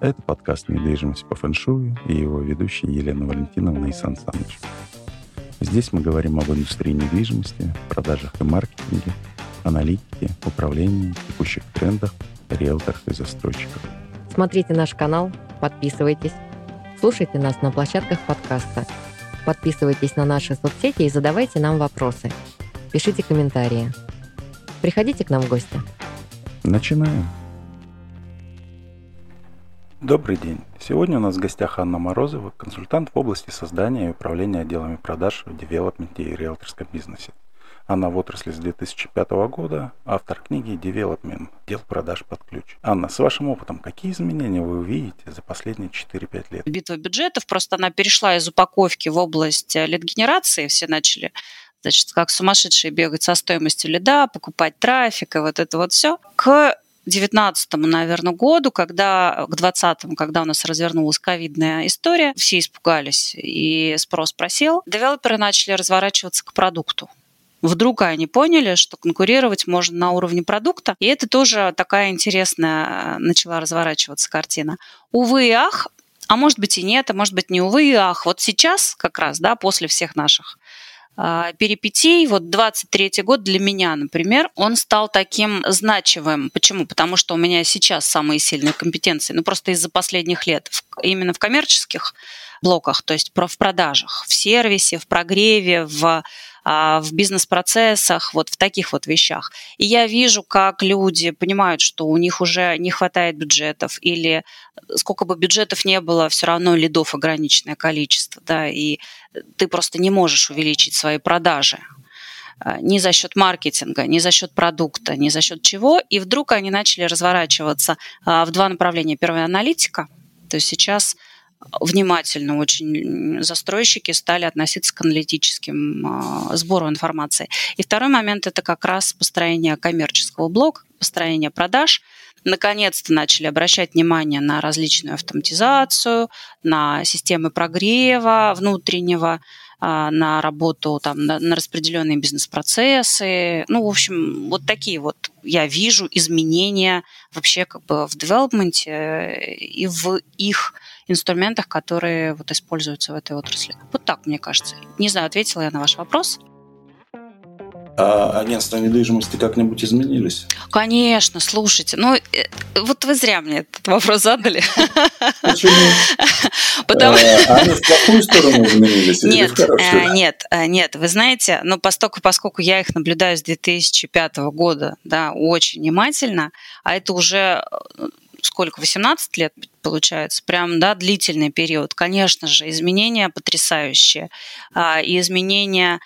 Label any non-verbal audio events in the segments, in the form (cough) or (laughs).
Это подкаст «Недвижимость по фэншую» и его ведущие Елена Валентиновна и Сан Саныч. Здесь мы говорим об индустрии недвижимости, продажах и маркетинге, аналитике, управлении, текущих трендах, риэлторах и застройщиках. Смотрите наш канал, подписывайтесь, слушайте нас на площадках подкаста, подписывайтесь на наши соцсети и задавайте нам вопросы. Пишите комментарии. Приходите к нам в гости. Начинаем. Добрый день. Сегодня у нас в гостях Анна Морозова, консультант в области создания и управления отделами продаж в девелопменте и риэлторском бизнесе. Она в отрасли с 2005 года, автор книги «Девелопмент. Отдел продаж под ключ». Анна, с вашим опытом, какие изменения вы увидите за последние 4-5 лет? Битва бюджетов, просто она перешла из упаковки в область э, lead-генерации, все начали значит, как сумасшедшие бегать со стоимостью лида, покупать трафик и вот это вот все, к 19 наверное, году, когда, к 20 когда у нас развернулась ковидная история, все испугались, и спрос просел, девелоперы начали разворачиваться к продукту. Вдруг они поняли, что конкурировать можно на уровне продукта, и это тоже такая интересная э, начала разворачиваться картина. Увы и ах, а может быть и нет, а может быть не увы и ах. Вот сейчас как раз, да, после всех наших перипетий, вот 23 год для меня, например, он стал таким значимым. Почему? Потому что у меня сейчас самые сильные компетенции, ну просто из-за последних лет, именно в коммерческих блоках, то есть в продажах, в сервисе, в прогреве, в а, в бизнес-процессах, вот в таких вот вещах. И я вижу, как люди понимают, что у них уже не хватает бюджетов или сколько бы бюджетов не было, все равно лидов ограниченное количество, да, и ты просто не можешь увеличить свои продажи а, ни за счет маркетинга, ни за счет продукта, ни за счет чего. И вдруг они начали разворачиваться а, в два направления. Первое – аналитика. То есть сейчас внимательно очень застройщики стали относиться к аналитическим э, сбору информации. И второй момент – это как раз построение коммерческого блока, построение продаж. Наконец-то начали обращать внимание на различную автоматизацию, на системы прогрева внутреннего, а, на работу, там, на, на распределенные бизнес-процессы. Ну, в общем, вот такие вот я вижу изменения вообще как бы в девелопменте э, и в их инструментах, которые вот используются в этой отрасли. Вот так, мне кажется. Не знаю, ответила я на ваш вопрос. А агентства недвижимости как-нибудь изменились? Конечно, слушайте. Ну, э, вот вы зря мне этот вопрос задали. Почему? (laughs) Потому... А, они в плохую сторону изменились нет, э, Нет, э, нет. Вы знаете, ну, поскольку, поскольку я их наблюдаю с 2005 года, да, очень внимательно, а это уже сколько, 18 лет получается, прям, да, длительный период. Конечно же, изменения потрясающие. А, и изменения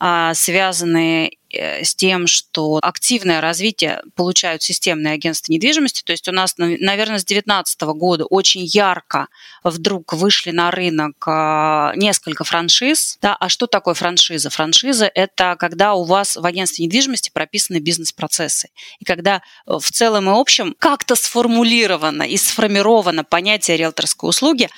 а, связанные с тем, что активное развитие получают системные агентства недвижимости. То есть у нас, наверное, с 2019 года очень ярко вдруг вышли на рынок а, несколько франшиз. Да, а что такое франшиза? Франшиза – это когда у вас в агентстве недвижимости прописаны бизнес-процессы. И когда э, в целом и общем как-то сформулировано и сформировано понятие риэлторской услуги,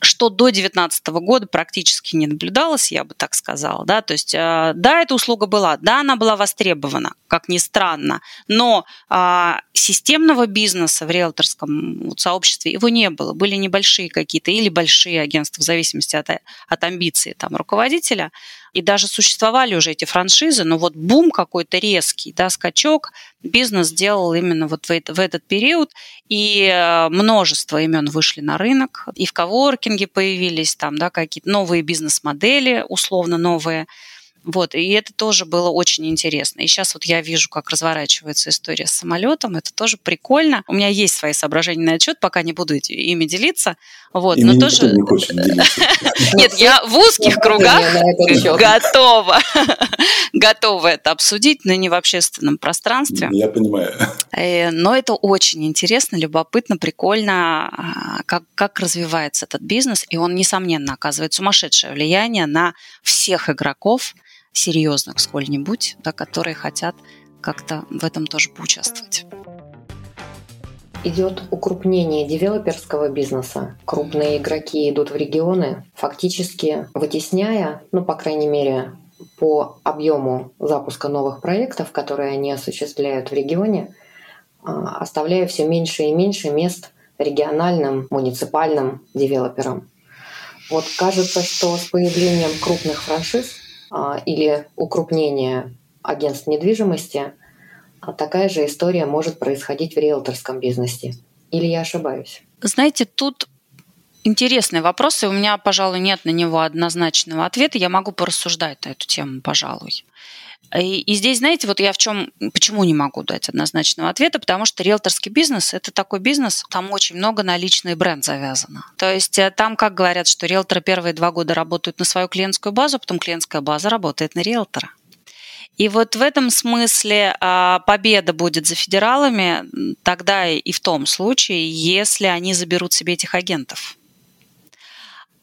что до 2019 года практически не наблюдалось, я бы так сказала. Да? То есть, э, да, эта услуга была, да, она была востребована, как ни странно, но а, системного бизнеса в риэлторском вот, сообществе его не было. Были небольшие какие-то или большие агентства, в зависимости от, от амбиций там, руководителя. И даже существовали уже эти франшизы, но вот бум какой-то резкий, да, скачок бизнес сделал именно вот в, это, в этот период, и э, множество имен вышли на рынок, и в коворкинге появились там, да, какие-то новые бизнес-модели, условно новые, вот, и это тоже было очень интересно. И сейчас вот я вижу, как разворачивается история с самолетом. Это тоже прикольно. У меня есть свои соображения на отчет, пока не буду ими делиться. Вот, но тоже... не хочет делиться. (laughs) Нет, я в узких кругах (laughs) готова. (laughs) Готова это обсудить, но не в общественном пространстве. Я понимаю. Э, но это очень интересно, любопытно, прикольно, а, как, как развивается этот бизнес. И он, несомненно, оказывает сумасшедшее влияние на всех игроков – серьезных сколь-нибудь, да, которые хотят как-то в этом тоже поучаствовать. Идет укрупнение девелоперского бизнеса. Крупные игроки идут в регионы, фактически вытесняя, ну, по крайней мере, по объему запуска новых проектов, которые они осуществляют в регионе, а, оставляя все меньше и меньше мест региональным, муниципальным девелоперам. Вот кажется, что с появлением крупных франшиз или укрупнения агентств недвижимости а, такая же история может происходить в риэлторском бизнесе. Или я ошибаюсь? Знаете, тут интересный вопрос, и у меня, пожалуй, нет на него однозначного ответа. Я могу порассуждать на эту тему, пожалуй. И, и здесь, знаете, вот я в чем, почему не могу дать однозначного ответа, потому что риэлторский бизнес – это такой бизнес, там очень много на личный бренд завязано. То есть э, там, как говорят, что риэлторы первые два года работают на свою клиентскую базу, потом клиентская база работает на риэлтора. И вот в этом смысле а, победа будет за федералами тогда и в том случае, если они заберут себе этих агентов.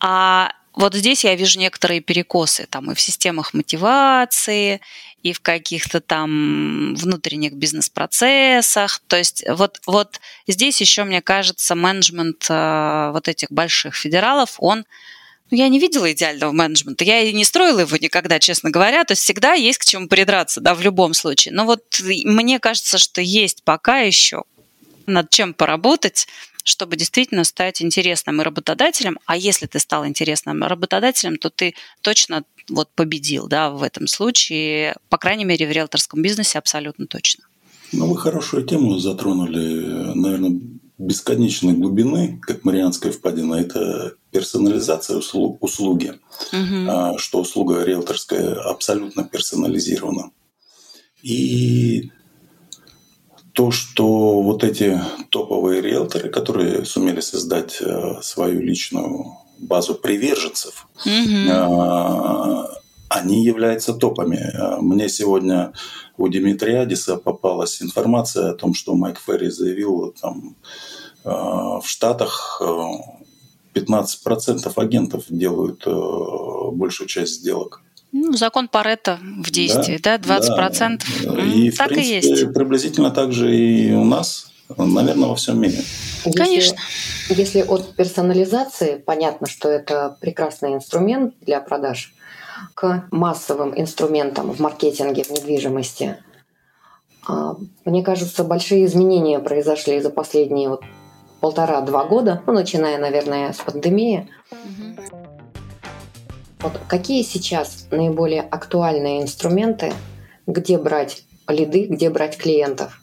А вот здесь я вижу некоторые перекосы там и в системах мотивации, и в каких-то там внутренних бизнес-процессах. То есть вот, вот здесь еще, мне кажется, менеджмент э, вот этих больших федералов, он ну, я не видела идеального менеджмента, я и не строила его никогда, честно говоря, то есть всегда есть к чему придраться, да, в любом случае. Но вот мне кажется, что есть пока еще над чем поработать, чтобы действительно стать интересным и работодателем. А если ты стал интересным работодателем, то ты точно вот победил, да, в этом случае, по крайней мере, в риэлторском бизнесе абсолютно точно. Ну, вы хорошую тему затронули, наверное, бесконечной глубины, как Марианская впадина, это персонализация услуг, услуги, угу. что услуга риэлторская абсолютно персонализирована. И то, что вот эти топовые риэлторы, которые сумели создать э, свою личную базу приверженцев, mm они являются топами. А мне сегодня у Дмитрия Адиса попалась информация о том, что Майк Ферри заявил там, в Штатах 15% агентов делают большую часть сделок. Ну, закон Паретта в действии, да, да 20%. Да. И, так в принципе, и есть. приблизительно так же и у нас наверное, во всем мире. Если, Конечно. Если от персонализации, понятно, что это прекрасный инструмент для продаж, к массовым инструментам в маркетинге, в недвижимости, а, мне кажется, большие изменения произошли за последние вот полтора-два года, ну, начиная, наверное, с пандемии. Угу. Вот какие сейчас наиболее актуальные инструменты, где брать лиды, где брать клиентов?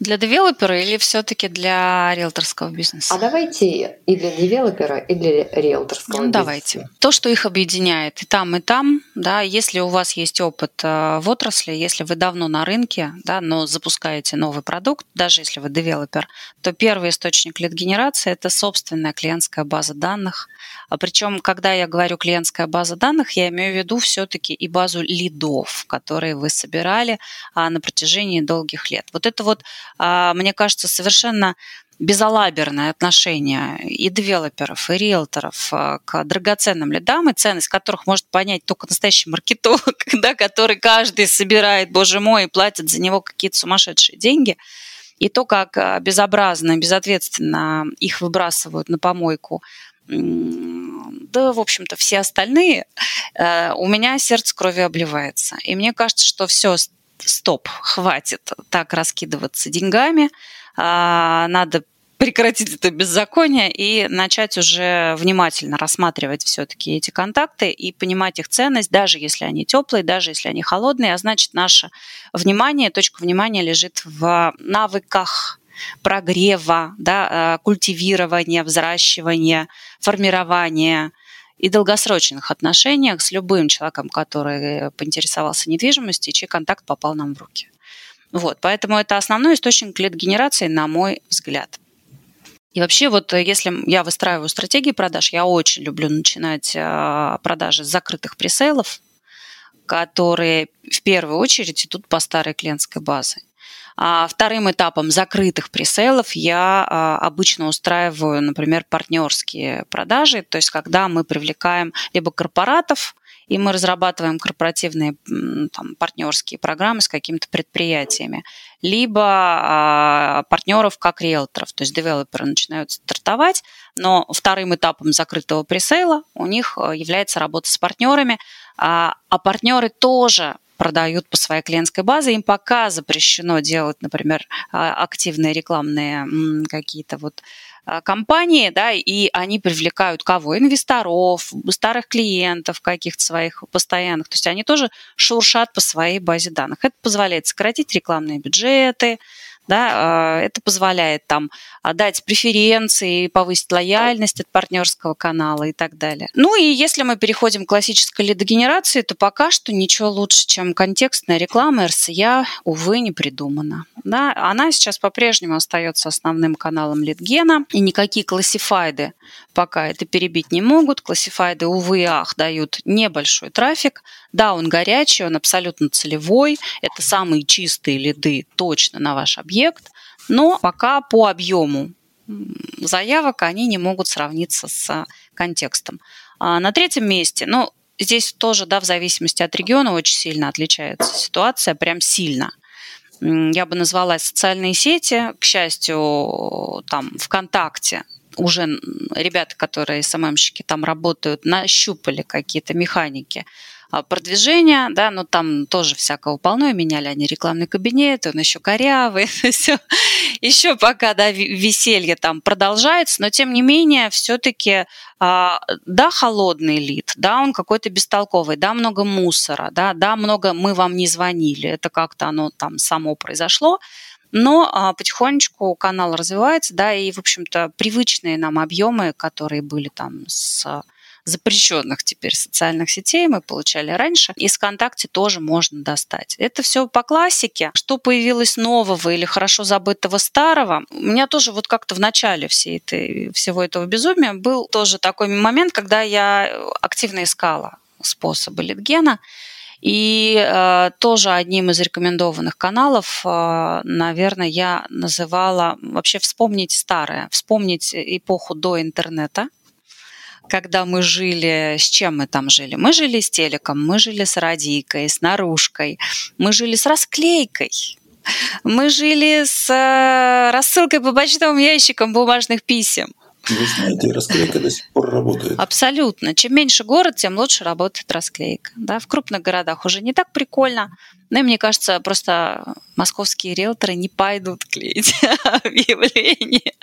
Для девелопера или все-таки для риэлторского бизнеса? А давайте и для девелопера, и для риэлторского ну, бизнеса. давайте. То, что их объединяет и там, и там, да, если у вас есть опыт э, в отрасли, если вы давно на рынке, да, но запускаете новый продукт, даже если вы девелопер, то первый источник лид-генерации – это собственная клиентская база данных. А причем, когда я говорю клиентская база данных, я имею в виду все-таки и базу лидов, которые вы собирали а, на протяжении долгих лет. Вот это вот а, мне кажется, совершенно безалаберное отношение и девелоперов, и риэлторов а, к драгоценным лидам, и ценность которых может понять только настоящий маркетолог, (laughs) да, который каждый собирает, боже мой, и платит за него какие-то сумасшедшие деньги. И то, как а, безобразно, безответственно их выбрасывают на помойку, да, в общем-то, все остальные, у меня сердце крови обливается. И мне кажется, что все стоп, хватит так раскидываться деньгами, а, надо прекратить это беззаконие и начать уже внимательно рассматривать все-таки эти контакты и понимать их ценность, даже если они теплые, даже если они холодные, а значит наше внимание, точка внимания лежит в навыках прогрева, да, а, культивирования, взращивания, формирования и долгосрочных отношениях с любым человеком, который поинтересовался недвижимостью, чей контакт попал нам в руки. Вот, поэтому это основной источник лид-генерации, на мой взгляд. И вообще, вот если я выстраиваю стратегии продаж, я очень люблю начинать а, продажи с закрытых пресейлов, которые в первую очередь идут по старой клиентской базе. А вторым этапом закрытых пресейлов я а, обычно устраиваю, например, партнерские продажи, то есть когда мы привлекаем либо корпоратов, и мы разрабатываем корпоративные там, партнерские программы с какими-то предприятиями, либо а, партнеров как риэлторов, то есть девелоперы начинают стартовать, но вторым этапом закрытого пресейла у них а, является работа с партнерами, а, а партнеры тоже продают по своей клиентской базе, им пока запрещено делать, например, а, активные рекламные какие-то вот а, компании, да, и они привлекают кого? Инвесторов, старых клиентов каких-то своих постоянных. То есть они тоже шуршат по своей базе данных. Это позволяет сократить рекламные бюджеты, да, а, это позволяет там дать преференции, повысить лояльность от партнерского канала и так далее. Ну и если мы переходим к классической лидогенерации, то пока что ничего лучше, чем контекстная реклама RCA, увы, не придумана. Да, она сейчас по-прежнему остается основным каналом лидгена, и никакие классифайды пока это перебить не могут. Классифайды, увы и ах, дают небольшой трафик. Да, он горячий, он абсолютно целевой. Это самые чистые лиды точно на ваш объект. Но пока по объему заявок они не могут сравниться с контекстом. А на третьем месте, ну, здесь тоже, да, в зависимости от региона очень сильно отличается ситуация, прям сильно. Я бы назвала социальные сети, к счастью, там ВКонтакте уже ребята, которые СММщики там работают, нащупали какие-то механики а, продвижения, да, но там тоже всякого полно, и меняли они рекламный кабинет, он еще корявый, (laughs) все, еще пока, да, веселье там продолжается, но тем не менее все-таки, а, да, холодный лид, да, он какой-то бестолковый, да, много мусора, да, да, много мы вам не звонили, это как-то оно там само произошло, но а, потихонечку канал развивается, да, и, в общем-то, привычные нам объемы, которые были там с запрещенных теперь социальных сетей мы получали раньше. Из ВКонтакте тоже можно достать. Это все по классике. Что появилось нового или хорошо забытого старого? У меня тоже вот как-то в начале всей этой, всего этого безумия был тоже такой момент, когда я активно искала способы литгена. И э, тоже одним из рекомендованных каналов, э, наверное, я называла вообще вспомнить старое, вспомнить эпоху до интернета, когда мы жили, с чем мы там жили? Мы жили с телеком, мы жили с радийкой, с наружкой, мы жили с расклейкой, мы жили с э, рассылкой по почтовым ящикам бумажных писем. Вы знаете, расклейка до сих пор работает. Абсолютно. Чем меньше город, тем лучше работает расклейка. Да, в крупных городах уже не так прикольно. Но ну, мне кажется, просто московские риэлторы не пойдут клеить (laughs) объявления.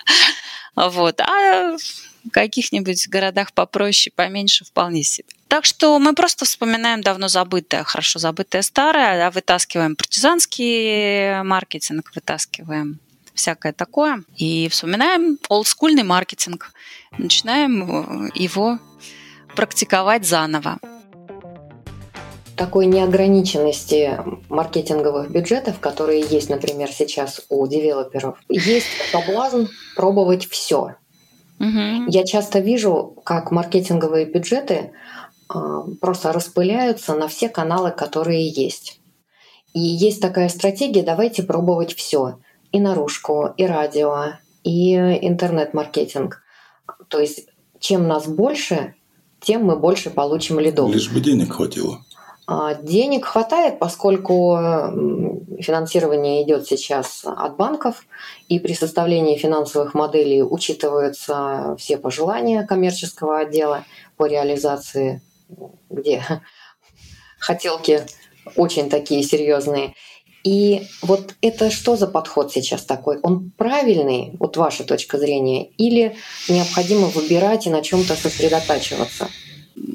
Вот. А в каких-нибудь городах попроще, поменьше вполне себе. Так что мы просто вспоминаем давно забытое, хорошо забытое старое, а вытаскиваем партизанский маркетинг, вытаскиваем всякое такое. И вспоминаем олдскульный маркетинг. Начинаем э, его практиковать заново. Такой неограниченности маркетинговых бюджетов, которые есть, например, сейчас у девелоперов, есть соблазн пробовать все. Угу. Я часто вижу, как маркетинговые бюджеты а, просто распыляются на все каналы, которые есть. И есть такая стратегия, давайте пробовать все и наружку, и радио, и интернет-маркетинг. То есть чем нас больше, тем мы больше получим лидов. Лишь бы денег хватило. А, денег хватает, поскольку финансирование идет сейчас от банков, и при составлении финансовых моделей учитываются все пожелания коммерческого отдела по реализации, где (laughs) хотелки очень такие серьезные. И вот это что за подход сейчас такой? Он правильный, вот ваша точка зрения, или необходимо выбирать и на чем-то сосредотачиваться?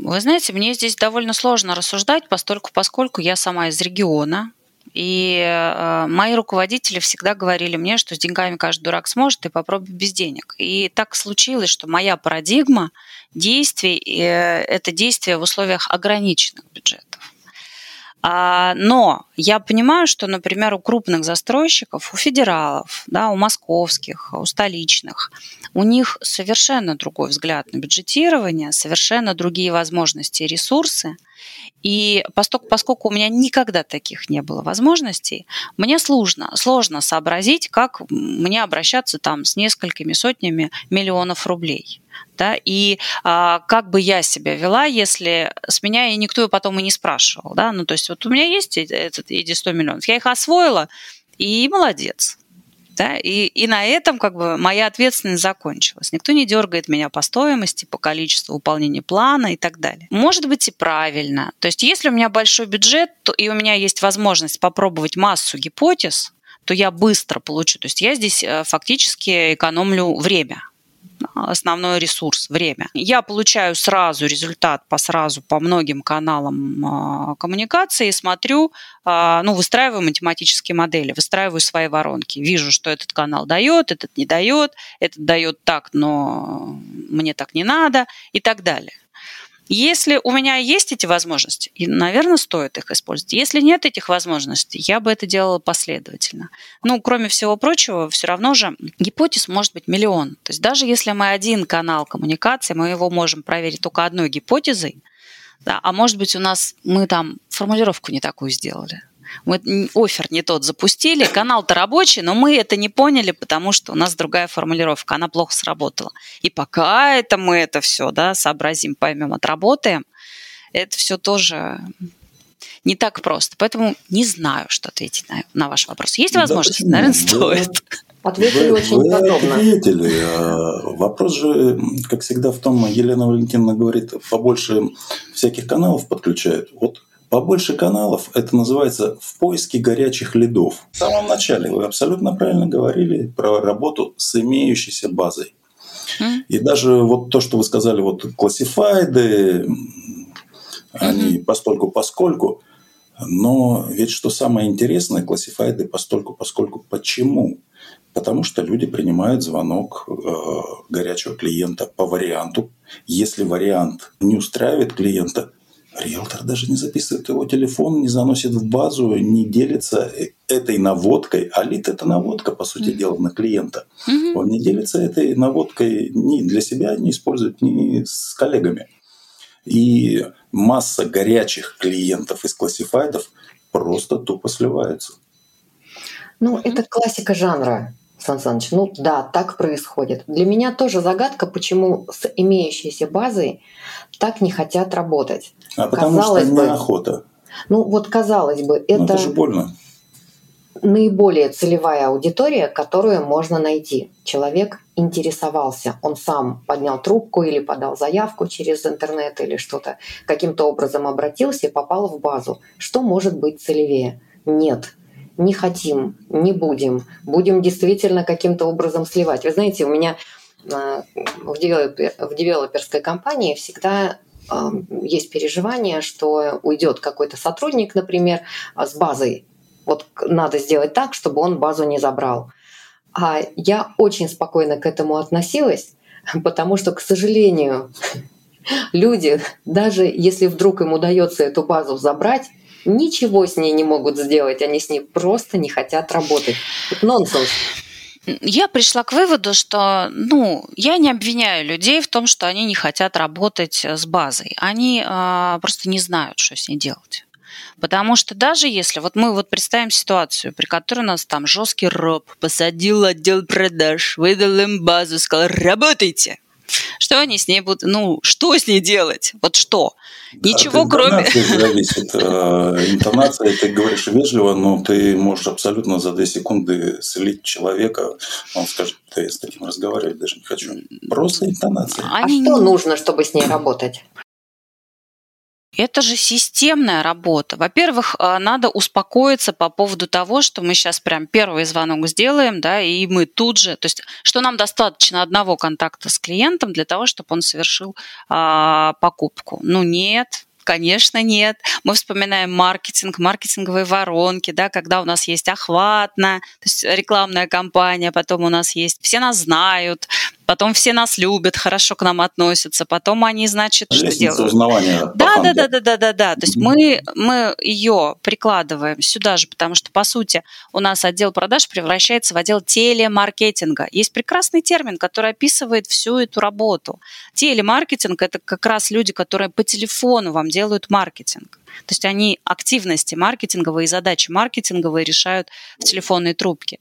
Вы знаете, мне здесь довольно сложно рассуждать, постольку, поскольку я сама из региона, и э, мои руководители всегда говорили мне, что с деньгами каждый дурак сможет, и попробуй без денег. И так случилось, что моя парадигма действий э, – это действие в условиях ограниченных бюджетов. А, но я понимаю, что, например, у крупных застройщиков, у федералов, да, у московских, у столичных, у них совершенно другой взгляд на бюджетирование, совершенно другие возможности и ресурсы. И поскольку, у меня никогда таких не было возможностей, мне сложно, сложно сообразить, как мне обращаться там с несколькими сотнями миллионов рублей. Да, и а, как бы я себя вела, если с меня и никто потом и не спрашивал. Да? Ну, то есть вот у меня есть этот, эти 100 миллионов, я их освоила, и молодец. Да? И, и на этом как бы моя ответственность закончилась. Никто не дергает меня по стоимости, по количеству выполнения плана и так далее. Может быть и правильно. То есть если у меня большой бюджет, то, и у меня есть возможность попробовать массу гипотез, то я быстро получу. То есть я здесь э, фактически экономлю время основной ресурс – время. Я получаю сразу результат по сразу по многим каналам а, коммуникации, смотрю, а, ну, выстраиваю математические модели, выстраиваю свои воронки. Вижу, что этот канал дает, этот не дает, этот дает так, но мне так не надо и так далее. Если у меня есть эти возможности, и, наверное, стоит их использовать. Если нет этих возможностей, я бы это делала последовательно. Ну, кроме всего прочего, все равно же гипотез может быть миллион. То есть даже если мы один канал коммуникации, мы его можем проверить только одной гипотезой, да, а может быть у нас мы там формулировку не такую сделали. Мы офер не тот запустили, канал-то рабочий, но мы это не поняли, потому что у нас другая формулировка, она плохо сработала. И пока это мы это все да, сообразим, поймем, отработаем, это все тоже не так просто. Поэтому не знаю, что ответить на, на ваш вопрос. Есть возможность? Да, Наверное, стоит. Ответили вы, очень вы подробно. Ответили. А вопрос же, как всегда, в том, Елена Валентиновна говорит, побольше всяких каналов подключают. Вот Побольше каналов – это называется «в поиске горячих лидов». В самом начале вы абсолютно правильно говорили про работу с имеющейся базой. И даже вот то, что вы сказали, вот классифайды, они постольку поскольку, но ведь что самое интересное, классифайды постольку поскольку почему? Потому что люди принимают звонок э, горячего клиента по варианту. Если вариант не устраивает клиента, Риэлтор даже не записывает его телефон, не заносит в базу, не делится этой наводкой. А лид – это наводка, по сути mm-hmm. дела, на клиента. Mm-hmm. Он не делится этой наводкой ни для себя, не использует ни с коллегами. И масса горячих клиентов из классифайдов просто тупо сливаются. Ну, это классика жанра. Сан Саныч, ну да, так происходит. Для меня тоже загадка, почему с имеющейся базой так не хотят работать. А потому казалось что неохота. Ну вот казалось бы, это, Но это же больно. наиболее целевая аудитория, которую можно найти. Человек интересовался, он сам поднял трубку или подал заявку через интернет или что-то, каким-то образом обратился и попал в базу. Что может быть целевее? Нет, не хотим, не будем, будем действительно каким-то образом сливать. Вы знаете, у меня а, в, девелоперской компании всегда а, есть переживание, что уйдет какой-то сотрудник, например, с базой. Вот надо сделать так, чтобы он базу не забрал. А я очень спокойно к этому относилась, потому что, к сожалению, (laughs) люди, даже если вдруг им удается эту базу забрать, ничего с ней не могут сделать, они с ней просто не хотят работать. Нонсенс. Я пришла к выводу, что ну, я не обвиняю людей в том, что они не хотят работать с базой. Они э, просто не знают, что с ней делать. Потому что даже если, вот мы вот представим ситуацию, при которой у нас там жесткий роб посадил отдел продаж, выдал им базу, сказал, работайте. Что они с ней будут, ну, что с ней делать? Вот что? Ничего, кроме... (laughs) зависит. Э, интонация, ты говоришь вежливо, но ты можешь абсолютно за две секунды слить человека. Он скажет, да я с таким разговаривать даже не хочу. Просто интонация. А что нужно, чтобы с ней работать? Это же системная работа. Во-первых, а, надо успокоиться по поводу того, что мы сейчас прям первый звонок сделаем, да, и мы тут же, то есть, что нам достаточно одного контакта с клиентом для того, чтобы он совершил а, покупку. Ну нет, Конечно, нет. Мы вспоминаем маркетинг, маркетинговые воронки, да, когда у нас есть охватно, то есть рекламная кампания, потом у нас есть все нас знают, потом все нас любят, хорошо к нам относятся, потом они, значит, Лестница что делают? узнавания. Да, да, да, да, да, да, да. То есть мы, мы ее прикладываем сюда же, потому что, по сути, у нас отдел продаж превращается в отдел телемаркетинга. Есть прекрасный термин, который описывает всю эту работу. Телемаркетинг – это как раз люди, которые по телефону вам делают маркетинг. То есть они активности маркетинговые, задачи маркетинговые решают в телефонной трубке.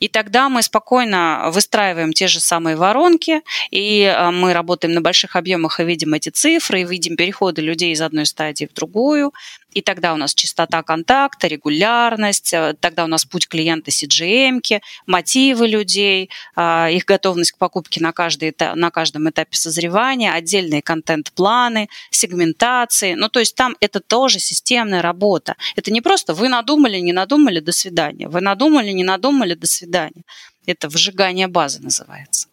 И тогда мы спокойно выстраиваем те же самые воронки, и э, мы работаем на больших объемах и видим эти цифры, и видим переходы людей из одной стадии в другую. И тогда у нас частота контакта, регулярность, э, тогда у нас путь клиента CGM, мотивы людей, э, их готовность к покупке на, каждый, на каждом этапе созревания, отдельные контент-планы, сегментации. Ну, то есть там это тоже системная работа. Это не просто вы надумали, не надумали, до свидания. Вы надумали, не надумали, до свидания. Это выжигание базы называется.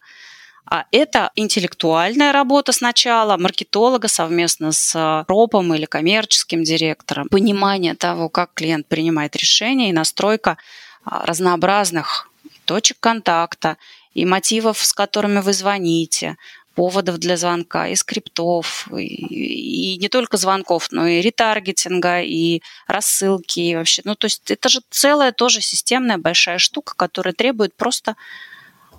А это интеллектуальная работа сначала, маркетолога совместно с ропом или коммерческим директором, понимание того, как клиент принимает решения и настройка а, разнообразных точек контакта и мотивов, с которыми вы звоните, поводов для звонка, и скриптов, и, и не только звонков, но и ретаргетинга, и рассылки, и вообще. Ну, то есть это же целая тоже системная большая штука, которая требует просто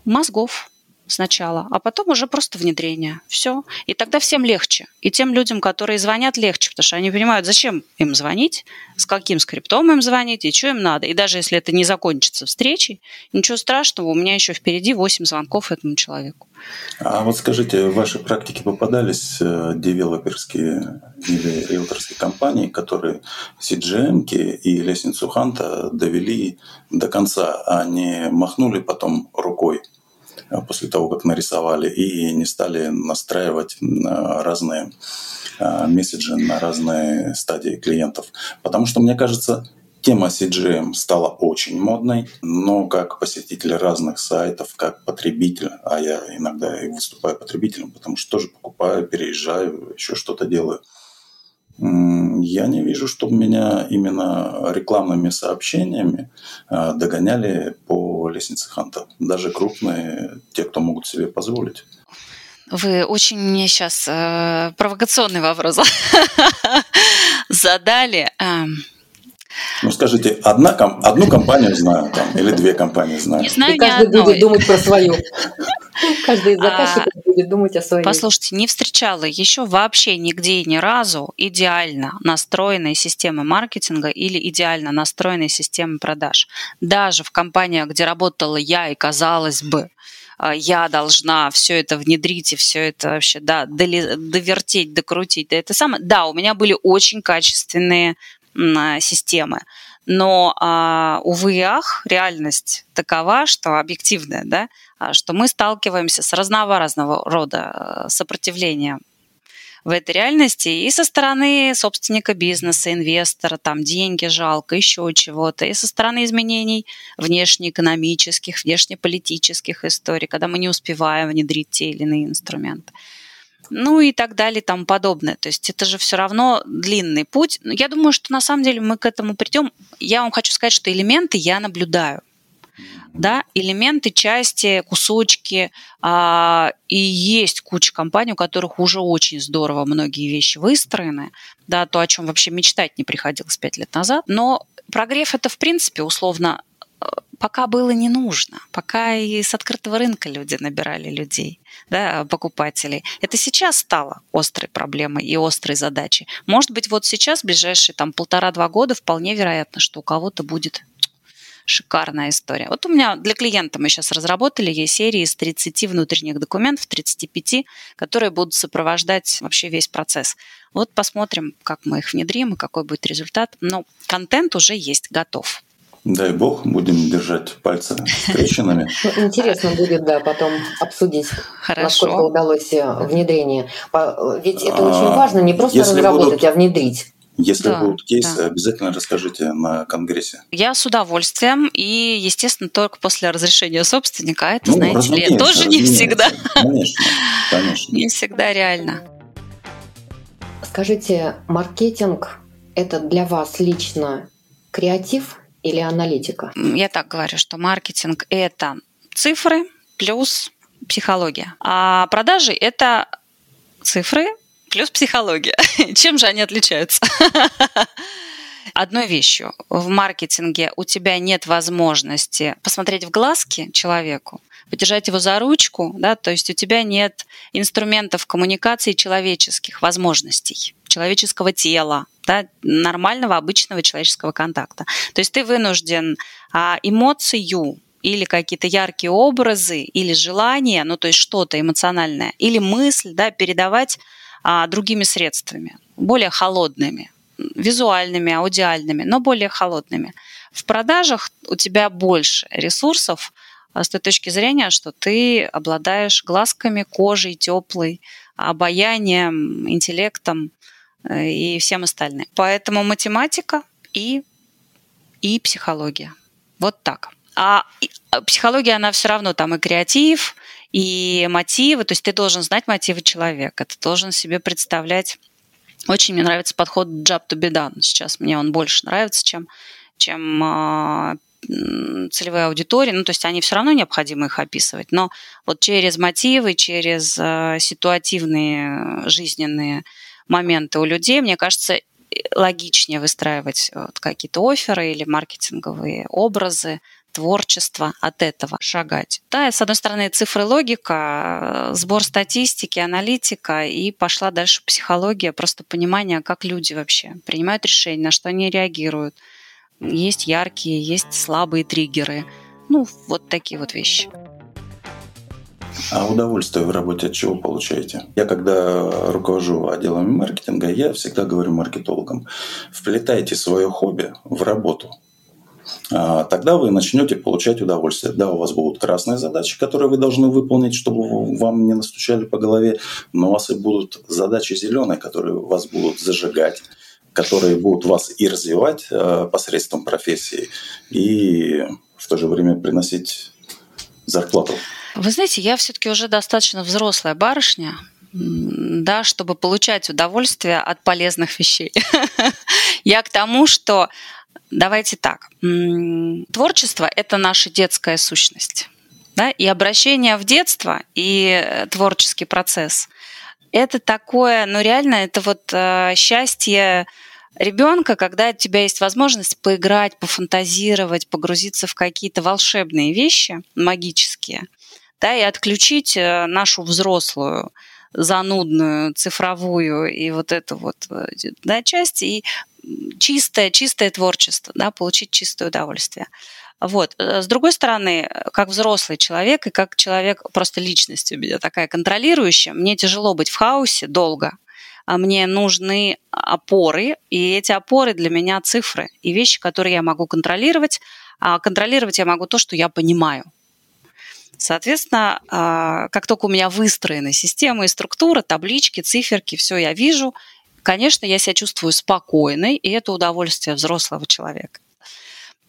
мозгов сначала, а потом уже просто внедрение. Все. И тогда всем легче. И тем людям, которые звонят, легче, потому что они понимают, зачем им звонить, с каким скриптом им звонить и что им надо. И даже если это не закончится встречей, ничего страшного, у меня еще впереди 8 звонков этому человеку. А вот скажите, в вашей практике попадались э, девелоперские или риэлторские компании, которые CGM и лестницу Ханта довели до конца, а не махнули потом рукой после того, как нарисовали, и не стали настраивать разные э, месседжи на разные стадии клиентов. Потому что, мне кажется, Тема CGM стала очень модной, но как посетитель разных сайтов, как потребитель, а я иногда и выступаю потребителем, потому что тоже покупаю, переезжаю, еще что-то делаю – я не вижу, чтобы меня именно рекламными сообщениями а, догоняли по лестнице Ханта. Даже крупные, те, кто могут себе позволить. Вы очень мне сейчас э, провокационный вопрос (laughs) задали. Эм, ну, скажите, одна, одну компанию знаю там, или две компании знаю. Не знаю И каждый будет думать про свою. (laughs) Каждый из заказчиков а, будет думать о своей. Послушайте, не встречала еще вообще нигде и ни разу идеально настроенной системы маркетинга или идеально настроенной системы продаж. Даже в компаниях, где работала я и казалось бы, а, я должна все это внедрить и все это вообще, да, довертеть, докрутить. Да, это самое. Да, у меня были очень качественные системы. Но, а, увы и ах, реальность такова, что объективная, да, а, что мы сталкиваемся с разнообразного рода э, сопротивлением в этой реальности и со стороны собственника бизнеса, инвестора, там деньги жалко, еще чего-то, и со стороны изменений внешнеэкономических, внешнеполитических историй, когда мы не успеваем внедрить те или иные инструменты ну и так далее и тому подобное. То есть это же все равно длинный путь. Я думаю, что на самом деле мы к этому придем. Я вам хочу сказать, что элементы я наблюдаю. Да, элементы, части, кусочки. А, и есть куча компаний, у которых уже очень здорово многие вещи выстроены. Да, то, о чем вообще мечтать не приходилось пять лет назад. Но прогрев это, в принципе, условно пока было не нужно, пока и с открытого рынка люди набирали людей, да, покупателей. Это сейчас стало острой проблемой и острой задачей. Может быть, вот сейчас, в ближайшие там полтора-два года, вполне вероятно, что у кого-то будет шикарная история. Вот у меня для клиента мы сейчас разработали ей серии из 30 внутренних документов, 35, которые будут сопровождать вообще весь процесс. Вот посмотрим, как мы их внедрим и какой будет результат. Но контент уже есть, готов. Дай бог, будем держать пальцы скрещенными. (laughs) Ну, интересно будет, да, потом обсудить, Хорошо. насколько удалось э, внедрение. Ведь это очень а, важно не просто Если разработать, будут... а внедрить. Если да, будут кейсы, да. обязательно расскажите на конгрессе. Я с удовольствием и, естественно, только после разрешения собственника. А это, ну, знаете ли, тоже не всегда. Конечно, конечно. Не всегда реально. Скажите, маркетинг – это для вас лично креатив или аналитика? Я так говорю, что маркетинг – это цифры плюс психология. А продажи – это цифры плюс психология. (laughs) Чем же они отличаются? (laughs) Одной вещью. В маркетинге у тебя нет возможности посмотреть в глазки человеку, подержать его за ручку, да, то есть у тебя нет инструментов коммуникации человеческих возможностей, человеческого тела, да, нормального обычного человеческого контакта. То есть ты вынужден а, эмоцию или какие-то яркие образы, или желание, ну то есть что-то эмоциональное, или мысль, да, передавать а, другими средствами, более холодными, визуальными, аудиальными, но более холодными. В продажах у тебя больше ресурсов а, с той точки зрения, что ты обладаешь глазками, кожей теплой, обаянием, интеллектом и всем остальным. Поэтому математика и, и психология. Вот так. А, а психология, она все равно там и креатив, И мотивы, то есть ты должен знать мотивы человека, ты должен себе представлять очень мне нравится подход job to be done. Сейчас мне он больше нравится, чем, чем э, целевые аудитории. Ну, то есть они все равно необходимо их описывать, но вот через мотивы, через э, ситуативные жизненные моменты у людей, мне кажется, логичнее выстраивать вот какие-то оферы или маркетинговые образы, творчество от этого шагать. Да, с одной стороны, цифры логика, сбор статистики, аналитика, и пошла дальше психология, просто понимание, как люди вообще принимают решения, на что они реагируют. Есть яркие, есть слабые триггеры. Ну, вот такие вот вещи. А удовольствие в работе от чего получаете? Я когда руковожу отделами маркетинга, я всегда говорю маркетологам, вплетайте свое хобби в работу. А, тогда вы начнете получать удовольствие. Да, у вас будут красные задачи, которые вы должны выполнить, чтобы вам не настучали по голове, но у вас и будут задачи зеленые, которые вас будут зажигать которые будут вас и развивать э, посредством профессии, и в то же время приносить зарплату. Вы знаете, я все-таки уже достаточно взрослая барышня, да, чтобы получать удовольствие от полезных вещей. (laughs) Я к тому, что давайте так. Творчество – это наша детская сущность. Да? И обращение в детство, и э, творческий процесс – это такое, ну реально, это вот э, счастье ребенка, когда у тебя есть возможность поиграть, пофантазировать, погрузиться в какие-то волшебные вещи магические, да, и отключить э, нашу взрослую занудную, цифровую и вот эту вот да, часть, и чистое, чистое творчество, да, получить чистое удовольствие. Вот. С другой стороны, как взрослый человек и как человек, просто личность у меня такая контролирующая, мне тяжело быть в хаосе долго, а мне нужны опоры, и эти опоры для меня цифры и вещи, которые я могу контролировать. А контролировать я могу то, что я понимаю. Соответственно, а, как только у меня выстроены системы и структура, таблички, циферки, все я вижу, конечно, я себя чувствую спокойной, и это удовольствие взрослого человека.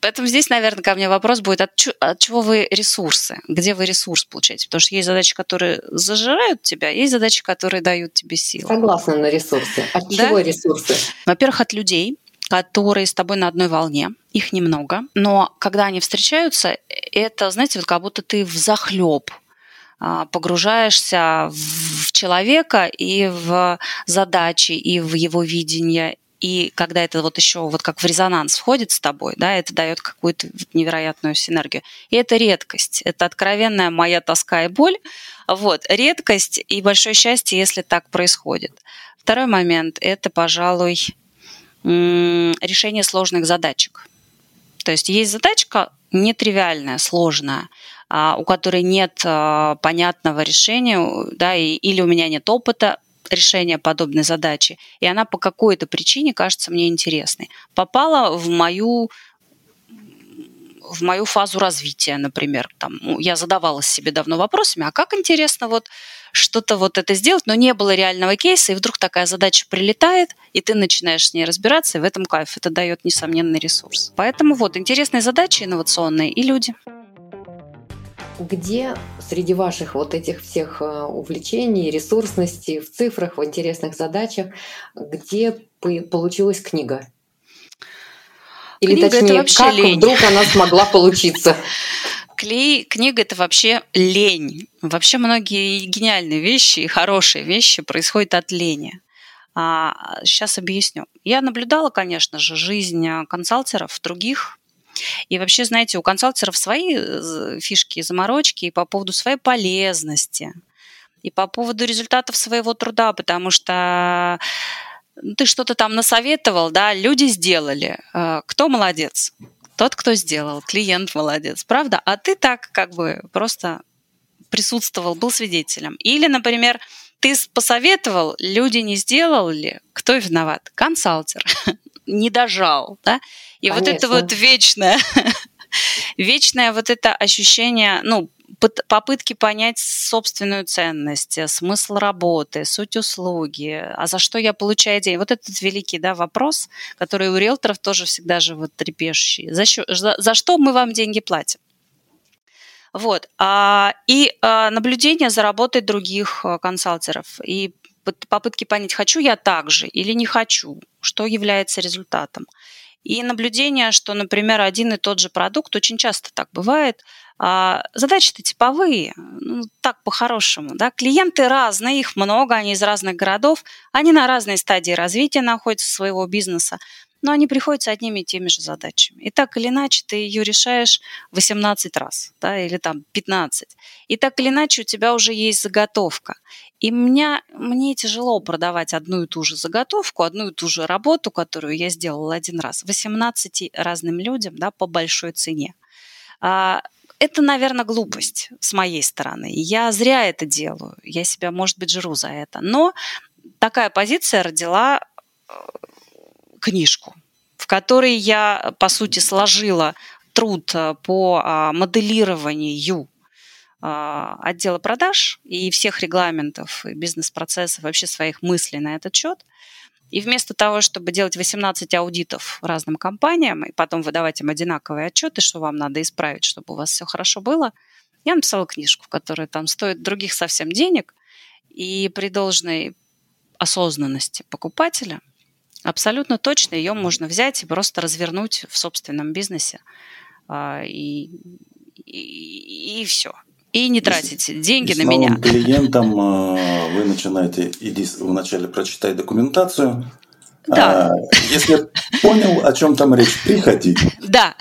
Поэтому здесь, наверное, ко мне вопрос будет, от, от чего вы ресурсы? Где вы ресурс получаете? Потому что есть задачи, которые зажирают тебя, есть задачи, которые дают тебе силы. Согласна на ресурсы. От да? чего ресурсы? Во-первых, от людей, которые с тобой на одной волне. Их немного. Но когда они встречаются, это, знаете, вот как будто ты в захлеб а, погружаешься в человека и в задачи, и в его видение, и когда это вот еще вот как в резонанс входит с тобой, да, это дает какую-то невероятную синергию. И это редкость, это откровенная моя тоска и боль. Вот, редкость и большое счастье, если так происходит. Второй момент – это, пожалуй, решение сложных задачек. То есть есть задачка нетривиальная, сложная, а, у которой нет а, понятного решения, да, и, или у меня нет опыта решения подобной задачи, и она по какой-то причине кажется мне интересной. Попала в мою в мою фазу развития, например. Там, ну, я задавалась себе давно вопросами, а как интересно вот что-то вот это сделать, но не было реального кейса, и вдруг такая задача прилетает, и ты начинаешь с ней разбираться, и в этом кайф. Это дает несомненный ресурс. Поэтому вот интересные задачи инновационные и люди где среди ваших вот этих всех э, увлечений, ресурсности в цифрах, в интересных задачах, где получилась книга? Или книга точнее, это вообще как лень. вдруг она смогла получиться? (laughs) Клей, книга это вообще лень. Вообще многие гениальные вещи и хорошие вещи происходят от лени. А, сейчас объясню. Я наблюдала, конечно же, жизнь консалтеров других и вообще, знаете, у консалтеров свои э, фишки и заморочки и по поводу своей полезности, и по поводу результатов своего труда, потому что ты что-то там насоветовал, да, люди сделали. Э, кто молодец? Тот, кто сделал, клиент молодец, правда? А ты так как бы просто присутствовал, был свидетелем. Или, например, ты посоветовал, люди не сделали, кто виноват? Консалтер. (laughs) не дожал, да? И Конечно. вот это вот вечное, (laughs) вечное вот это ощущение, ну, попытки понять собственную ценность, э, смысл работы, суть услуги, а за что я получаю деньги. Вот этот великий да, вопрос, который у риэлторов тоже всегда же вот трепещущий. За, за, за что мы вам деньги платим? Вот. А, и а, наблюдение за работой других а, консалтеров. И попытки понять, хочу я так же или не хочу, что является результатом. И наблюдение, что, например, один и тот же продукт, очень часто так бывает, задачи-то типовые, ну, так по-хорошему, да, клиенты разные, их много, они из разных городов, они на разной стадии развития находятся своего бизнеса, но они приходят с одними и теми же задачами. И так или иначе ты ее решаешь 18 раз, да, или там 15. И так или иначе у тебя уже есть заготовка. И меня, мне тяжело продавать одну и ту же заготовку, одну и ту же работу, которую я сделала один раз, 18 разным людям да, по большой цене. А, это, наверное, глупость с моей стороны. Я зря это делаю. Я себя, может быть, жру за это. Но такая позиция родила э, книжку, в которой я, по сути, сложила труд э, по а, моделированию а, отдела продаж и всех регламентов и бизнес-процессов, вообще своих мыслей на этот счет. И вместо того, чтобы делать 18 аудитов разным компаниям и потом выдавать им одинаковые отчеты, что вам надо исправить, чтобы у вас все хорошо было, я написала книжку, которая там стоит других совсем денег, и при должной осознанности покупателя абсолютно точно ее можно взять и просто развернуть в собственном бизнесе. А, и, и, и все и не тратите деньги и на меня. клиентам э, вы начинаете, иди вначале прочитай документацию. Да. А, если понял, о чем там речь, приходи. Да.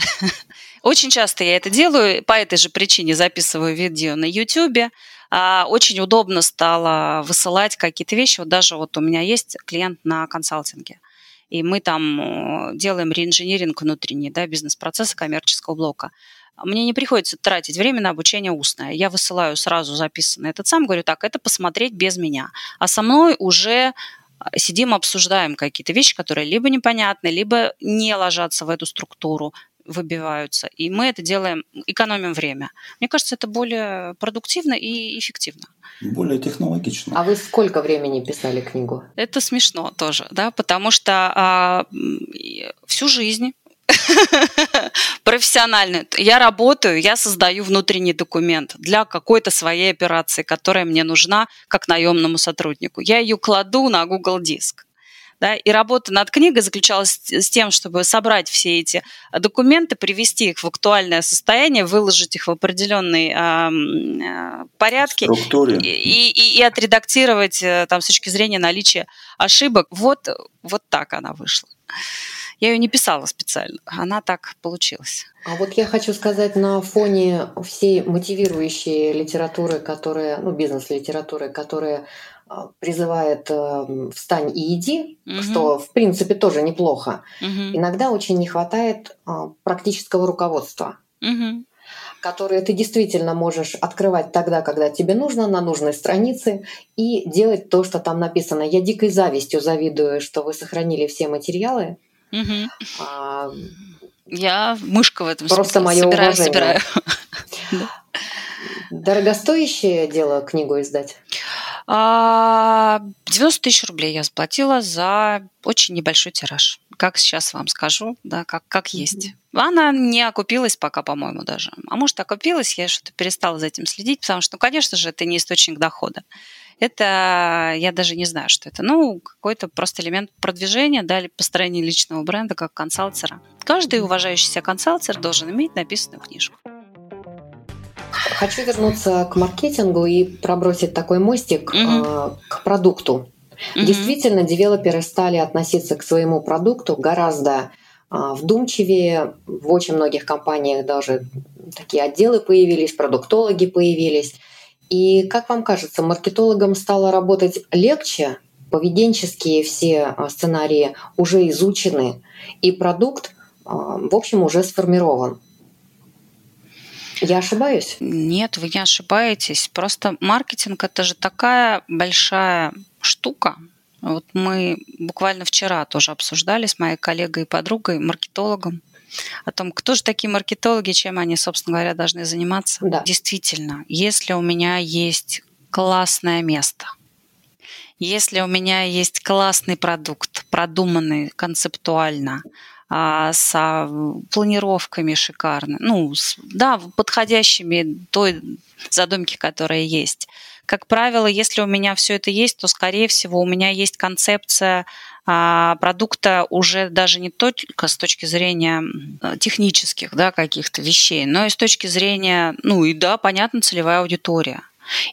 Очень часто я это делаю, по этой же причине записываю видео на YouTube. А, очень удобно стало высылать какие-то вещи. Вот даже вот у меня есть клиент на консалтинге и мы там э, делаем реинжиниринг внутренний, да, бизнес-процесса коммерческого блока мне не приходится тратить время на обучение устное. Я высылаю сразу записанный этот сам, говорю, так, это посмотреть без меня. А со мной уже а, сидим, обсуждаем какие-то вещи, которые либо непонятны, либо не ложатся в эту структуру, выбиваются. И мы это делаем, экономим время. Мне кажется, это более продуктивно и эффективно. Более технологично. А вы сколько времени писали книгу? Это смешно тоже, да, потому что а, всю жизнь (laughs) профессионально. Я работаю, я создаю внутренний документ для какой-то своей операции, которая мне нужна как наемному сотруднику. Я ее кладу на Google Диск. Да, и работа над книгой заключалась с тем, чтобы собрать все эти документы, привести их в актуальное состояние, выложить их в определенные э, порядки и, и, и отредактировать э, там, с точки зрения наличия ошибок. Вот, вот так она вышла. Я ее не писала специально, она так получилась. А вот я хочу сказать, на фоне всей мотивирующей литературы, которая, ну, бизнес-литературы, которая а, призывает э, «встань и иди», угу. что, в принципе, тоже неплохо. Угу. Иногда очень не хватает а, практического руководства. Угу которые ты действительно можешь открывать тогда, когда тебе нужно, на нужной странице, и делать то, что там написано. Я дикой завистью завидую, что вы сохранили все материалы, Угу. А, Я мышка в этом Просто мое собираю, уважение. собираю. (laughs) Дорогостоящее дело книгу издать? 90 а, тысяч рублей я заплатила за очень небольшой тираж. Как сейчас вам скажу, да, как, как есть. Она не окупилась пока, по-моему, даже. А может, окупилась, я что-то перестала за этим следить, потому что, ну, конечно же, это не источник дохода. Это, я даже не знаю, что это. Ну, какой-то просто элемент продвижения, да, или построения личного бренда как консалтера. Каждый уважающийся консалтер должен иметь написанную книжку. Хочу вернуться к маркетингу и пробросить такой мостик mm-hmm. к продукту. Mm-hmm. Действительно, девелоперы стали относиться к своему продукту гораздо э, вдумчивее. В очень многих компаниях даже такие отделы появились, продуктологи появились. И как вам кажется, маркетологам стало работать легче? Поведенческие все а, сценарии уже изучены, и продукт, а, в общем, уже сформирован. Я ошибаюсь? Нет, вы не ошибаетесь. Просто маркетинг это же такая большая штука. Вот мы буквально вчера тоже обсуждали с моей коллегой и подругой, маркетологом, о том, кто же такие маркетологи, чем они, собственно говоря, должны заниматься. Да. Действительно, если у меня есть классное место, если у меня есть классный продукт, продуманный концептуально, а, с планировками шикарно, ну, с, да, подходящими той задумки, которая есть. Как правило, если у меня все это есть, то, скорее всего, у меня есть концепция а, продукта уже даже не только с точки зрения технических да, каких-то вещей, но и с точки зрения, ну и да, понятно, целевая аудитория.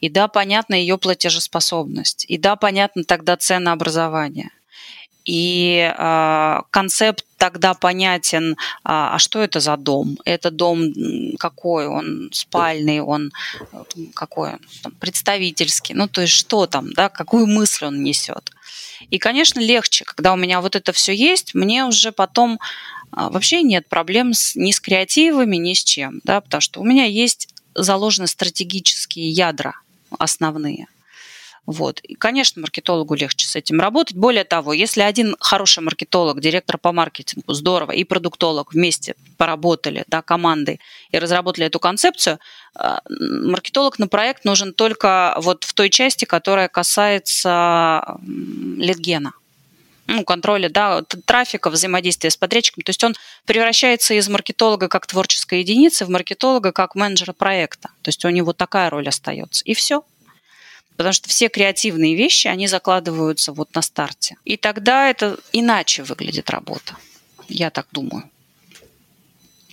И да, понятна ее платежеспособность. И да, понятно тогда ценообразование. И э, концепт тогда понятен, а, а что это за дом? Это дом какой? Он спальный, он какой? Там, представительский. Ну, то есть что там, да, какую мысль он несет? И, конечно, легче, когда у меня вот это все есть, мне уже потом а, вообще нет проблем с, ни с креативами, ни с чем, да, потому что у меня есть заложены стратегические ядра основные. Вот. И, конечно, маркетологу легче с этим работать. Более того, если один хороший маркетолог, директор по маркетингу, здорово, и продуктолог вместе поработали, да, командой, и разработали эту концепцию, э, маркетолог на проект нужен только вот в той части, которая касается литгена ну, контроля да, трафика, взаимодействия с подрядчиком. То есть он превращается из маркетолога как творческой единицы в маркетолога как менеджера проекта. То есть у него такая роль остается. И все. Потому что все креативные вещи, они закладываются вот на старте. И тогда это иначе выглядит работа. Я так думаю.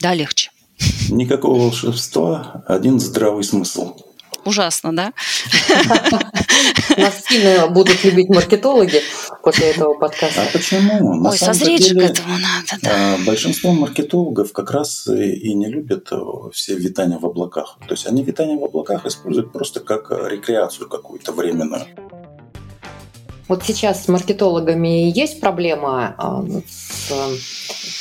Да, легче. Никакого волшебства, один здравый смысл. Ужасно, да? Нас сильно будут любить маркетологи после этого подкаста. А почему? На Ой, созреть деле, к этому надо, да. А, большинство маркетологов как раз и не любят э, все витания в облаках. То есть они витания в облаках используют просто как рекреацию какую-то временную. Вот сейчас с маркетологами есть проблема а, с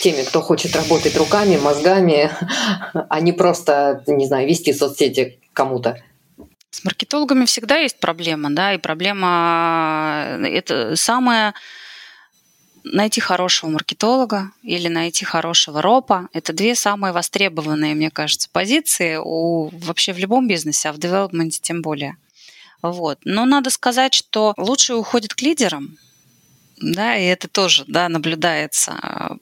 теми, кто хочет работать руками, мозгами, (laughs) а не просто, не знаю, вести соцсети кому-то. С маркетологами всегда есть проблема, да, и проблема э, это самая найти хорошего маркетолога или найти хорошего ропа. Это две самые востребованные, мне кажется, позиции у, вообще в любом бизнесе, а в девелопменте тем более. Вот. Но надо сказать, что лучше уходит к лидерам, да, и это тоже, да, наблюдается.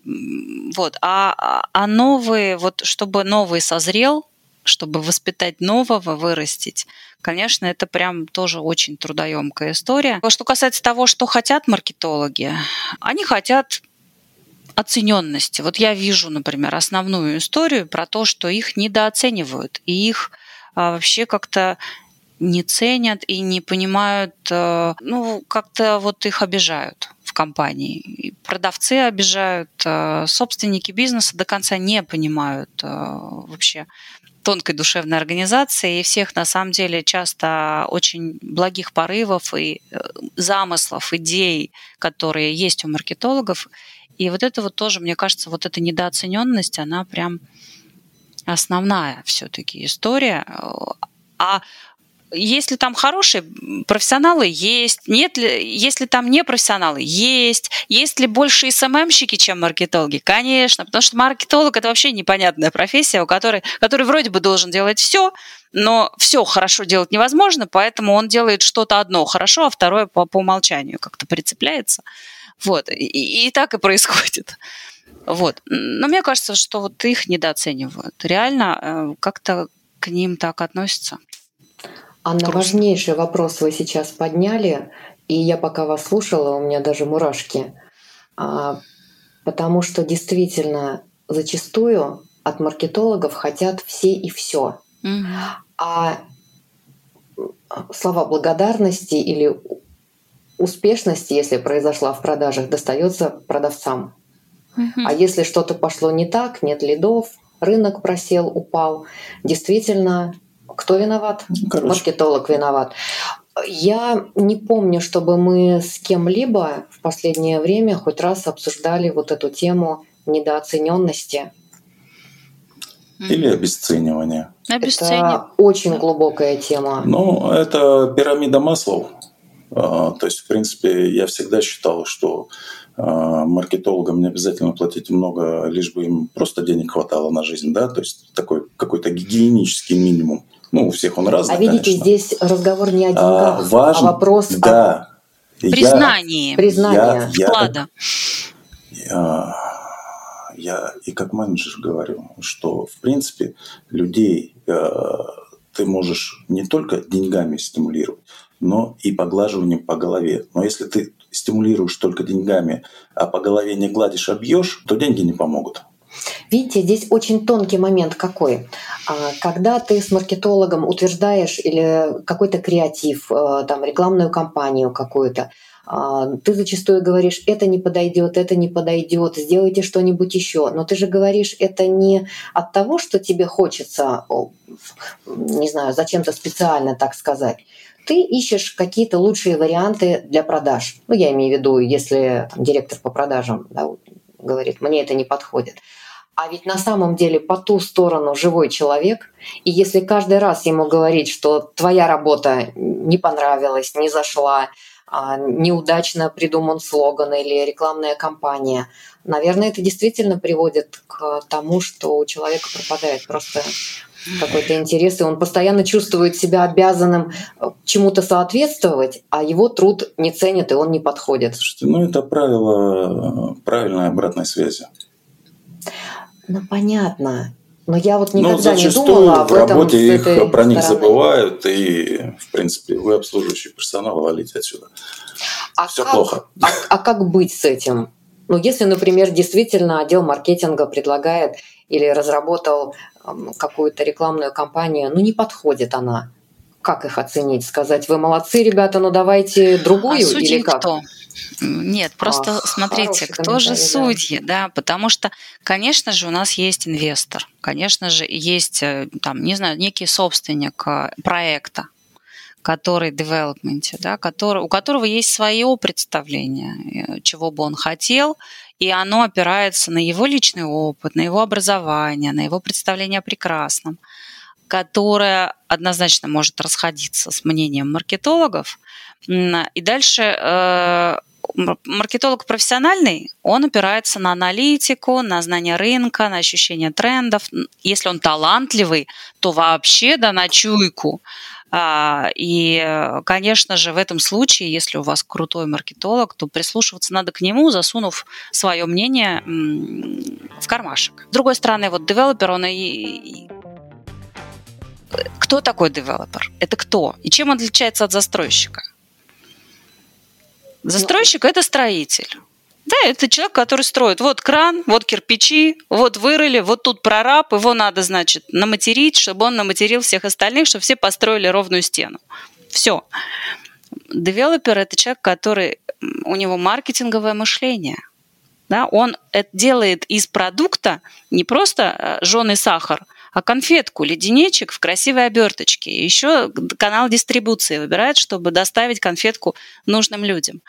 Вот. А, а новые, вот чтобы новый созрел, чтобы воспитать нового, вырастить, конечно, это прям тоже очень трудоемкая история. Что касается того, что хотят маркетологи, они хотят оцененности. Вот я вижу, например, основную историю про то, что их недооценивают, и их а, вообще как-то не ценят и не понимают, а, ну, как-то вот их обижают в компании. И продавцы обижают, а, собственники бизнеса до конца не понимают а, вообще тонкой душевной организации, и всех на самом деле часто очень благих порывов и э, замыслов, идей, которые есть у маркетологов. И вот это вот тоже, мне кажется, вот эта недооцененность, она прям основная все-таки история. А если там хорошие профессионалы, есть. Нет ли, если там не профессионалы, есть. Есть ли больше СММщики, чем маркетологи? Конечно, потому что маркетолог это вообще непонятная профессия, у которой, который вроде бы должен делать все, но все хорошо делать невозможно, поэтому он делает что-то одно хорошо, а второе по, по умолчанию как-то прицепляется. Вот. И, и так и происходит. Вот. Но мне кажется, что вот их недооценивают. Реально э, как-то к ним так относятся. Анна, Грустно. важнейший вопрос вы сейчас подняли, и я пока вас слушала, у меня даже мурашки, а, потому что действительно зачастую от маркетологов хотят все и все, mm а слова благодарности или успешности, если произошла в продажах, достается продавцам. mm А если что-то пошло не так, нет лидов, рынок просел, упал, действительно кто виноват? Ну, короче. Маркетолог виноват. Я не помню, чтобы мы с кем-либо в последнее время хоть раз обсуждали вот эту тему недооцененности. Или обесценивания. Это очень глубокая тема. Ну, это пирамида маслов. А, то есть, в принципе, я всегда считал, что а, маркетологам не обязательно платить много, лишь бы им просто денег хватало на жизнь, да, то есть такой какой-то гигиенический минимум. Ну, у всех он разный, А видите, конечно. здесь разговор не о деньгах, а, важен, а вопрос да. о признании, признания. вклада. Я, я, я и как менеджер говорю, что в принципе людей э, ты можешь не только деньгами стимулировать, но и поглаживанием по голове. Но если ты стимулируешь только деньгами, а по голове не гладишь, а бьешь, то деньги не помогут. Видите, здесь очень тонкий момент какой. А, когда ты с маркетологом утверждаешь или какой-то креатив, э, там, рекламную кампанию какую-то, а, ты зачастую говоришь, это не подойдет, это не подойдет, сделайте что-нибудь еще. Но ты же говоришь это не от того, что тебе хочется, не знаю, зачем-то специально так сказать. Ты ищешь какие-то лучшие варианты для продаж. Ну, я имею в виду, если там, директор по продажам да, говорит, мне это не подходит. А ведь на самом деле по ту сторону живой человек, и если каждый раз ему говорить, что твоя работа не понравилась, не зашла, а, неудачно придуман слоган или рекламная кампания, наверное, это действительно приводит к тому, что у человека пропадает просто какой-то интерес, и он постоянно чувствует себя обязанным э, чему-то соответствовать, а его труд не ценят, и он не подходит. Слушайте, ну это правило э, правильной обратной связи. Ну, понятно. Но я вот ну, никогда не думала об в работе их про них забывают, и, в принципе, вы обслуживающий персонал, валите отсюда. А Все как, плохо. А, а как быть с этим? Ну, если, например, действительно отдел маркетинга предлагает или разработал какую-то рекламную кампанию, ну, не подходит она. Как их оценить? Сказать, вы молодцы, ребята, ну давайте другую а или как? Кто? Нет, просто Ах, смотрите, кто же судьи, да. да, потому что, конечно же, у нас есть инвестор, конечно же, есть, э, там, не знаю, некий собственник э, проекта, который девелопменте, да, который, у которого есть свое представление, э, чего бы он хотел, и оно опирается на его личный опыт, на его образование, на его представление о прекрасном, которое однозначно может расходиться с мнением маркетологов. И дальше маркетолог профессиональный, он опирается на аналитику, на знание рынка, на ощущение трендов. Если он талантливый, то вообще да на чуйку. А, и, конечно же, в этом случае, если у вас крутой маркетолог, то прислушиваться надо к нему, засунув свое мнение в кармашек. С другой стороны, вот девелопер, он и кто такой девелопер? Это кто? И чем он отличается от застройщика? Застройщик – это строитель. Да, это человек, который строит. Вот кран, вот кирпичи, вот вырыли, вот тут прораб, его надо, значит, наматерить, чтобы он наматерил всех остальных, чтобы все построили ровную стену. Все. Девелопер – это человек, который, у него маркетинговое мышление. Да, он это делает из продукта не просто э, жженый сахар, конфетку, леденечек в красивой оберточке. Еще канал дистрибуции выбирает, чтобы доставить конфетку нужным людям.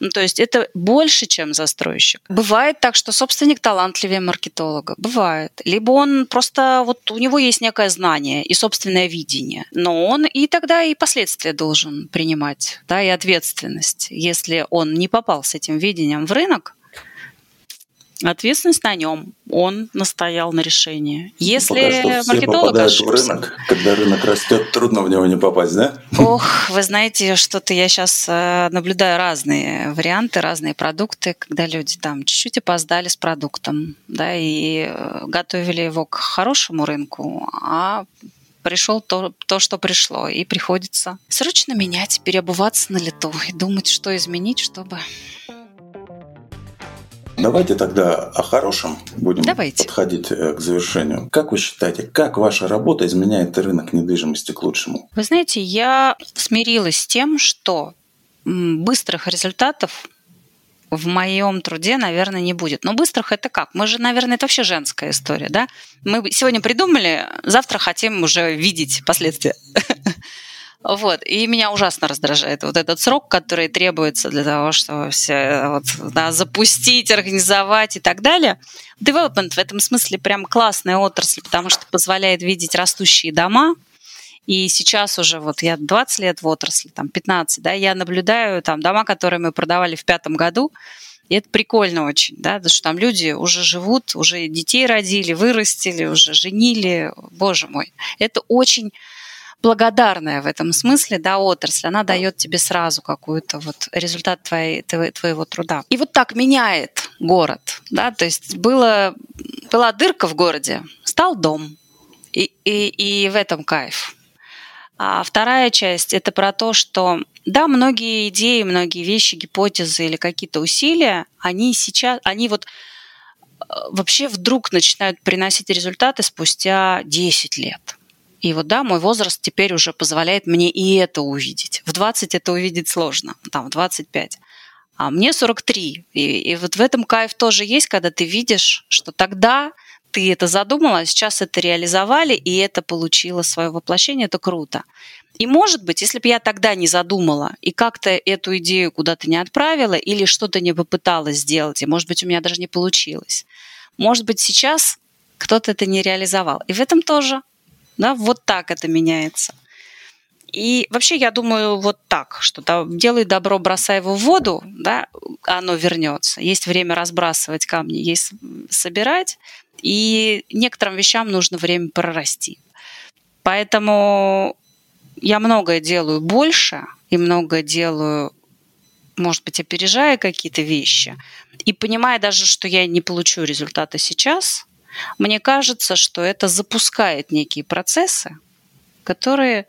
Ну, то есть это больше, чем застройщик. Бывает так, что собственник талантливее маркетолога. Бывает. Либо он просто, вот у него есть некое знание и собственное видение. Но он и тогда и последствия должен принимать, да, и ответственность. Если он не попал с этим видением в рынок, Ответственность на нем. Он настоял на решении. Если Пока что маркетолог ошибся... в рынок. Когда рынок растет, трудно в него не попасть, да? Ох, вы знаете, что-то я сейчас э, наблюдаю разные варианты, разные продукты, когда люди там чуть-чуть опоздали с продуктом, да, и э, готовили его к хорошему рынку, а пришел то, то, что пришло, и приходится срочно менять, переобуваться на лету и думать, что изменить, чтобы Давайте тогда о хорошем будем Давайте. подходить э, к завершению. Как вы считаете, как ваша работа изменяет рынок недвижимости к лучшему? Вы знаете, я смирилась с тем, что быстрых результатов в моем труде, наверное, не будет. Но быстрых это как? Мы же, наверное, это вообще женская история, да? Мы сегодня придумали, завтра хотим уже видеть последствия. (laughs) Вот. И меня ужасно раздражает вот этот срок, который требуется для того, чтобы все вот, да, запустить, организовать и так далее. Development в этом смысле прям классная отрасль, потому что позволяет видеть растущие дома, и сейчас уже вот я 20 лет в отрасли, там 15, да, я наблюдаю там дома, которые мы продавали в пятом году, и это прикольно очень, да, потому что там люди уже живут, уже детей родили, вырастили, уже женили, боже мой. Это очень благодарная в этом смысле, да, отрасль, она дает тебе сразу какой-то вот результат твоей, твоего труда. И вот так меняет город, да, то есть было, была дырка в городе, стал дом, и, и, и в этом кайф. А вторая часть – это про то, что да, многие идеи, многие вещи, гипотезы или какие-то усилия, они сейчас, они вот э, вообще вдруг начинают приносить результаты спустя 10 лет. И вот да, мой возраст теперь уже позволяет мне и это увидеть. В 20 это увидеть сложно, там, в 25. А мне 43. И, и вот в этом кайф тоже есть, когда ты видишь, что тогда ты это задумала, сейчас это реализовали, и это получило свое воплощение, это круто. И может быть, если бы я тогда не задумала и как-то эту идею куда-то не отправила или что-то не попыталась сделать, и может быть, у меня даже не получилось, может быть, сейчас кто-то это не реализовал. И в этом тоже, да, вот так это меняется. И вообще я думаю вот так, что да, делай добро, бросай его в воду, да, оно вернется. Есть время разбрасывать камни, есть собирать. И некоторым вещам нужно время прорасти. Поэтому я многое делаю больше и многое делаю, может быть, опережая какие-то вещи. И понимая даже, что я не получу результата сейчас, мне кажется, что это запускает некие процессы, которые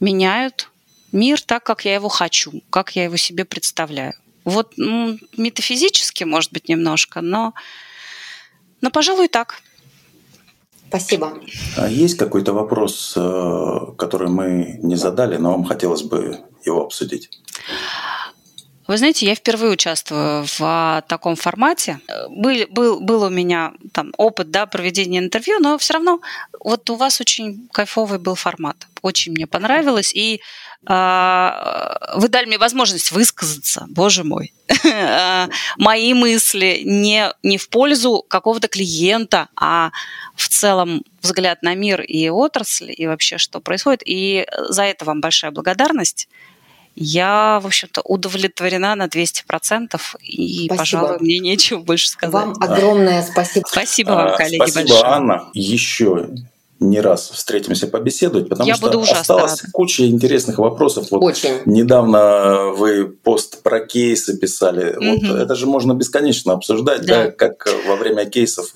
меняют мир так, как я его хочу, как я его себе представляю. Вот ну, метафизически, может быть, немножко, но но, пожалуй, так. Спасибо. А есть какой-то вопрос, э, который мы не задали, но вам хотелось бы его обсудить? Вы знаете, я впервые участвую в а, таком формате. Был, был, был у меня там опыт да, проведения интервью, но все равно вот у вас очень кайфовый был формат. Очень мне понравилось. И э, вы дали мне возможность высказаться, боже мой. (laughs) А, мои мысли не, не в пользу какого-то клиента, а в целом взгляд на мир и отрасль, и вообще что происходит. И за это вам большая благодарность. Я, в общем-то, удовлетворена на 200%, и, спасибо. пожалуй, мне нечего больше сказать. Вам огромное спасибо. Спасибо вам, коллеги, спасибо, большое. Анна. Еще не раз встретимся побеседовать, потому Я что буду осталось рада. куча интересных вопросов. Вот Очень. Недавно вы пост про кейсы писали. Мгм. Вот это же можно бесконечно обсуждать, Да. да, как во время кейсов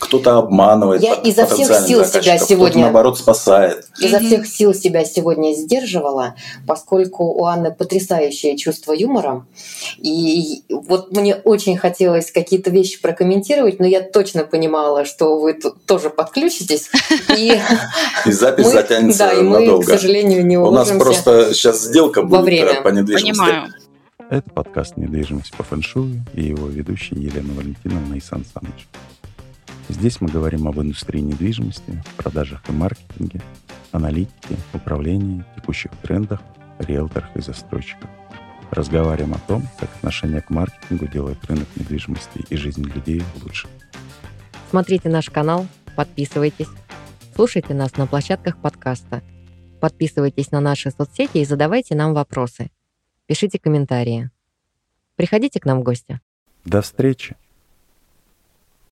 кто-то обманывает Я изо всех сил себя сегодня- кто-то наоборот спасает. Изо всех сил себя сегодня сдерживала, поскольку у Анны потрясающее чувство юмора. И вот мне очень хотелось какие-то вещи прокомментировать, но я точно понимала, что вы тут тоже подключитесь. (laughs) И И запись мы, затянется да, и мы, к надолго. сожалению, не У нас просто сейчас сделка будет время. э, по недвижимости. Понимаю. Это подкаст «Недвижимость по фэншую» и его ведущий Елена Валентиновна и Сан Саныч. Здесь мы говорим об индустрии недвижимости, продажах и маркетинге, аналитике, управлении, текущих трендах, риэлторах и застройщиках. Разговариваем о том, как отношение к маркетингу делает рынок недвижимости и жизнь людей лучше. Смотрите наш канал, подписывайтесь. Слушайте нас на площадках подкаста. Подписывайтесь на наши соцсети и задавайте нам вопросы. Пишите комментарии. Приходите к нам в гости. До встречи!